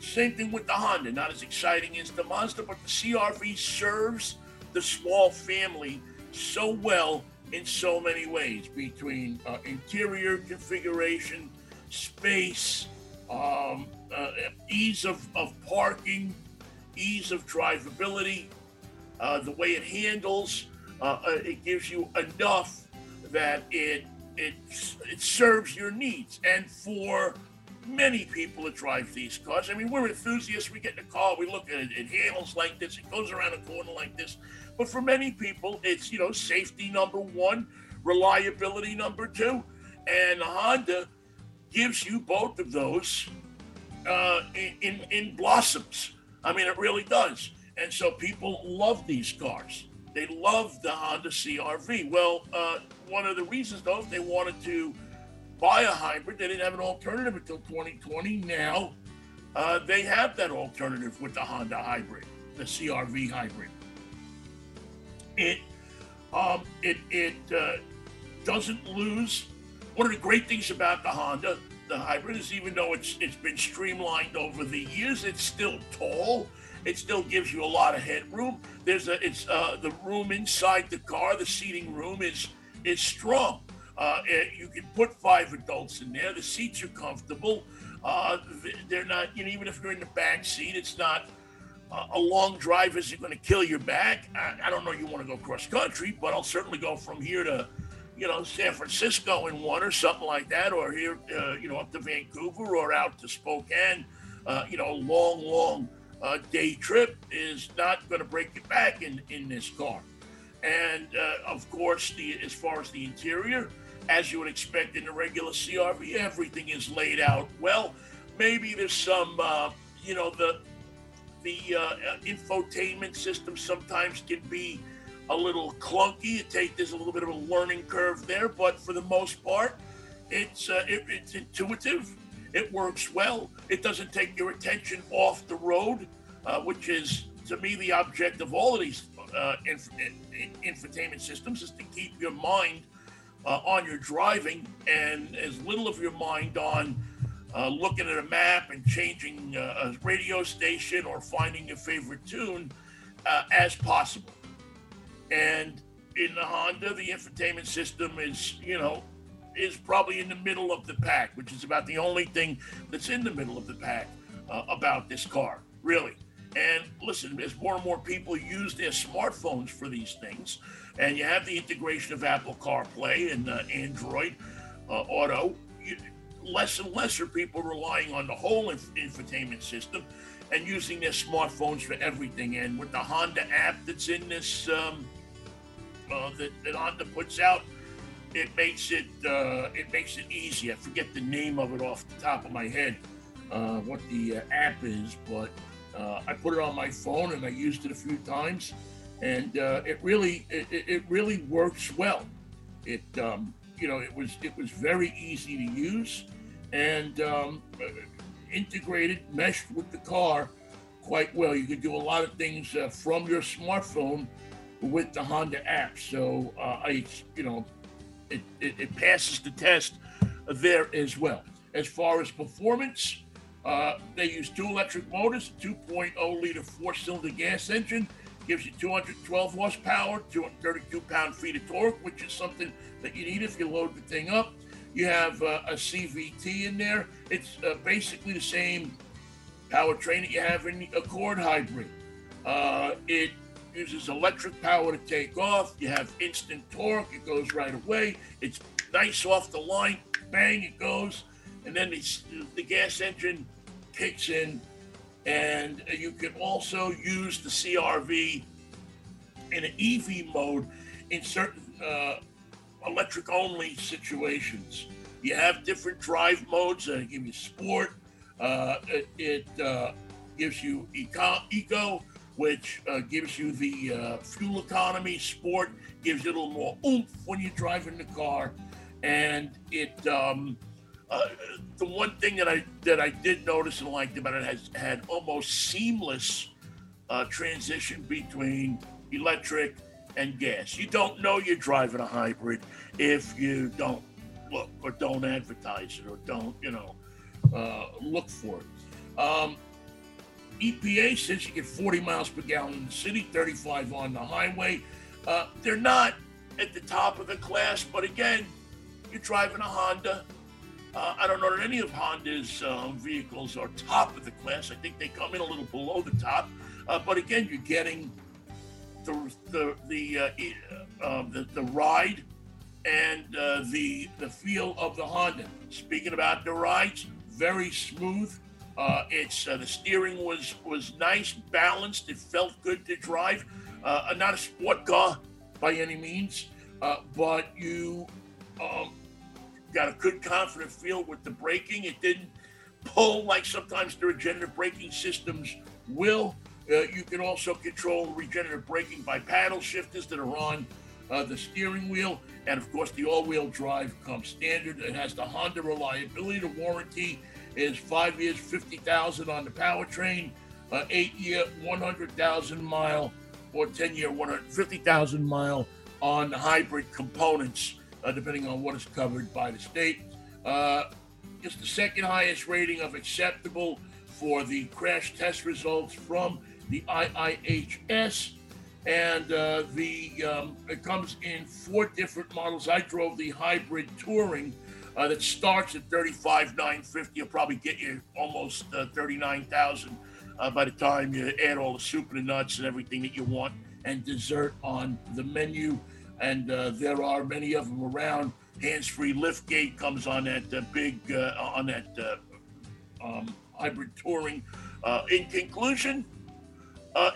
B: Same thing with the Honda, not as exciting as the Mazda, but the CRV serves the small family so well in so many ways between uh, interior configuration, space, um, uh, ease of, of parking, ease of drivability, uh, the way it handles. Uh, uh, it gives you enough that it it it serves your needs. And for many people that drive these cars, I mean, we're enthusiasts. We get in the car, we look at it. It handles like this. It goes around a corner like this. But for many people, it's you know safety number one, reliability number two, and Honda gives you both of those uh, in, in in blossoms. I mean, it really does. And so people love these cars. They love the Honda CRV. Well, uh, one of the reasons, though, if they wanted to buy a hybrid, they didn't have an alternative until 2020. Now uh, they have that alternative with the Honda hybrid, the CRV hybrid. It um, it it uh, doesn't lose. One of the great things about the Honda, the hybrid, is even though it's it's been streamlined over the years, it's still tall. It still gives you a lot of headroom. There's a it's uh, the room inside the car. The seating room is is strong. Uh, it, you can put five adults in there. The seats are comfortable. Uh, they're not, you know, even if you're in the back seat, it's not uh, a long drive isn't going to kill your back. I, I don't know you want to go cross country, but I'll certainly go from here to, you know, San Francisco in one or something like that, or here, uh, you know, up to Vancouver or out to Spokane. Uh, you know, long, long uh, day trip is not going to break your back in in this car. And uh, of course, the as far as the interior, as you would expect in the regular CRV, everything is laid out well. Maybe there's some, uh, you know, the the uh, infotainment system sometimes can be a little clunky. It take there's a little bit of a learning curve there, but for the most part, it's uh, it, it's intuitive. It works well. It doesn't take your attention off the road, uh, which is to me the object of all of these uh, inf- infotainment systems is to keep your mind uh, on your driving and as little of your mind on uh, looking at a map and changing uh, a radio station or finding your favorite tune uh, as possible. And in the Honda, the infotainment system is, you know, is probably in the middle of the pack, which is about the only thing that's in the middle of the pack uh, about this car, really. And listen, as more and more people use their smartphones for these things, and you have the integration of Apple CarPlay and uh, Android uh, Auto, you, less and less are people relying on the whole inf- infotainment system and using their smartphones for everything. And with the Honda app that's in this, um, uh, that, that Honda puts out, it makes it uh, it makes it easy. I forget the name of it off the top of my head, uh, what the uh, app is, but uh, I put it on my phone and I used it a few times, and uh, it really it, it really works well. It, um, you know, it was it was very easy to use, and um, integrated, meshed with the car quite well. You could do a lot of things uh, from your smartphone with the Honda app. So uh, I, you know, it, it, it, passes the test there as well. As far as performance, uh, they use two electric motors, 2.0 liter four cylinder gas engine, gives you 212 horsepower, 232 pound feet of torque, which is something that you need if you load the thing up. You have uh, a CVT in there. It's uh, basically the same powertrain that you have in the Accord Hybrid. Uh, it uses electric power to take off. You have instant torque. It goes right away. It's nice off the line. Bang, it goes. And then the gas engine kicks in. And you can also use the CRV in an EV mode in certain uh, electric only situations. You have different drive modes. Uh, give you sport. Uh, it, it uh, gives you eco, eco which uh, gives you the uh, fuel economy. Sport gives you a little more oomph when you're driving the car, and it. Um, uh, the one thing that I that I did notice and liked about it has had almost seamless uh, transition between electric and gas. You don't know you're driving a hybrid if you don't look or don't advertise it or don't you know uh, look for it. Um, EPA says you get 40 miles per gallon in the city, 35 on the highway. Uh, they're not at the top of the class, but again, you're driving a Honda. Uh, I don't know that any of Honda's uh, vehicles are top of the class. I think they come in a little below the top. Uh, but again, you're getting the the the uh, uh, the, the, ride and the the feel of the Honda. Speaking about the rides, very smooth. Uh, it's uh, the steering was was nice, balanced. It felt good to drive. Uh, not a sport car by any means, uh, but you um, got a good, confident feel with the braking. It didn't pull like sometimes the regenerative braking systems will. Uh, you can also control regenerative braking by paddle shifters that are on uh, the steering wheel, and of course the all-wheel drive comes standard. It has the Honda reliability, the warranty is five years, 50,000 on the powertrain, uh, eight year, 100,000 mile, or 10 year, 150,000 mile on hybrid components, uh, depending on what is covered by the state. Uh, it's the second highest rating of acceptable for the crash test results from the IIHS. And uh, the um, it comes in four different models. I drove the hybrid touring uh, that starts at 35,950. You'll probably get you almost uh, 39,000 uh, by the time you add all the soup and the nuts and everything that you want and dessert on the menu. And uh, there are many of them around. Hands-free liftgate comes on that uh, big uh, on that um, hybrid touring. in conclusion,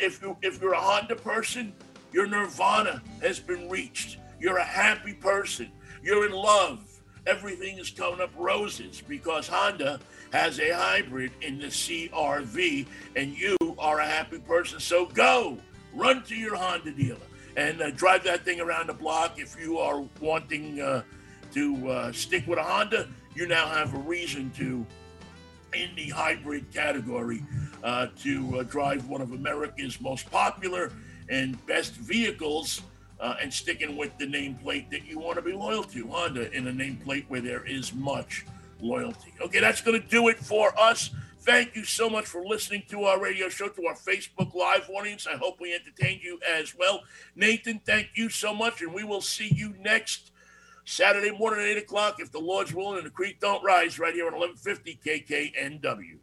B: if you if you're a Honda person, your nirvana has been reached. You're a happy person. You're in love everything is coming up roses because Honda has a hybrid in the CRV, and you are a happy person. So go, run to your Honda dealer and uh, drive that thing around the block. If you are wanting uh, to uh, stick with a Honda, you now have a reason to, in the hybrid category, uh, to uh, drive one of America's most popular and best vehicles uh, and sticking with the nameplate that you want to be loyal to, Honda, in a nameplate where there is much loyalty. Okay, that's going to do it for us. Thank you so much for listening to our radio show, to our Facebook Live audience. I hope we entertained you as well. Nathan, thank you so much, and we will see you next Saturday morning at 8 o'clock if the Lord's willing and the creek don't rise right here on 1150 KKNW.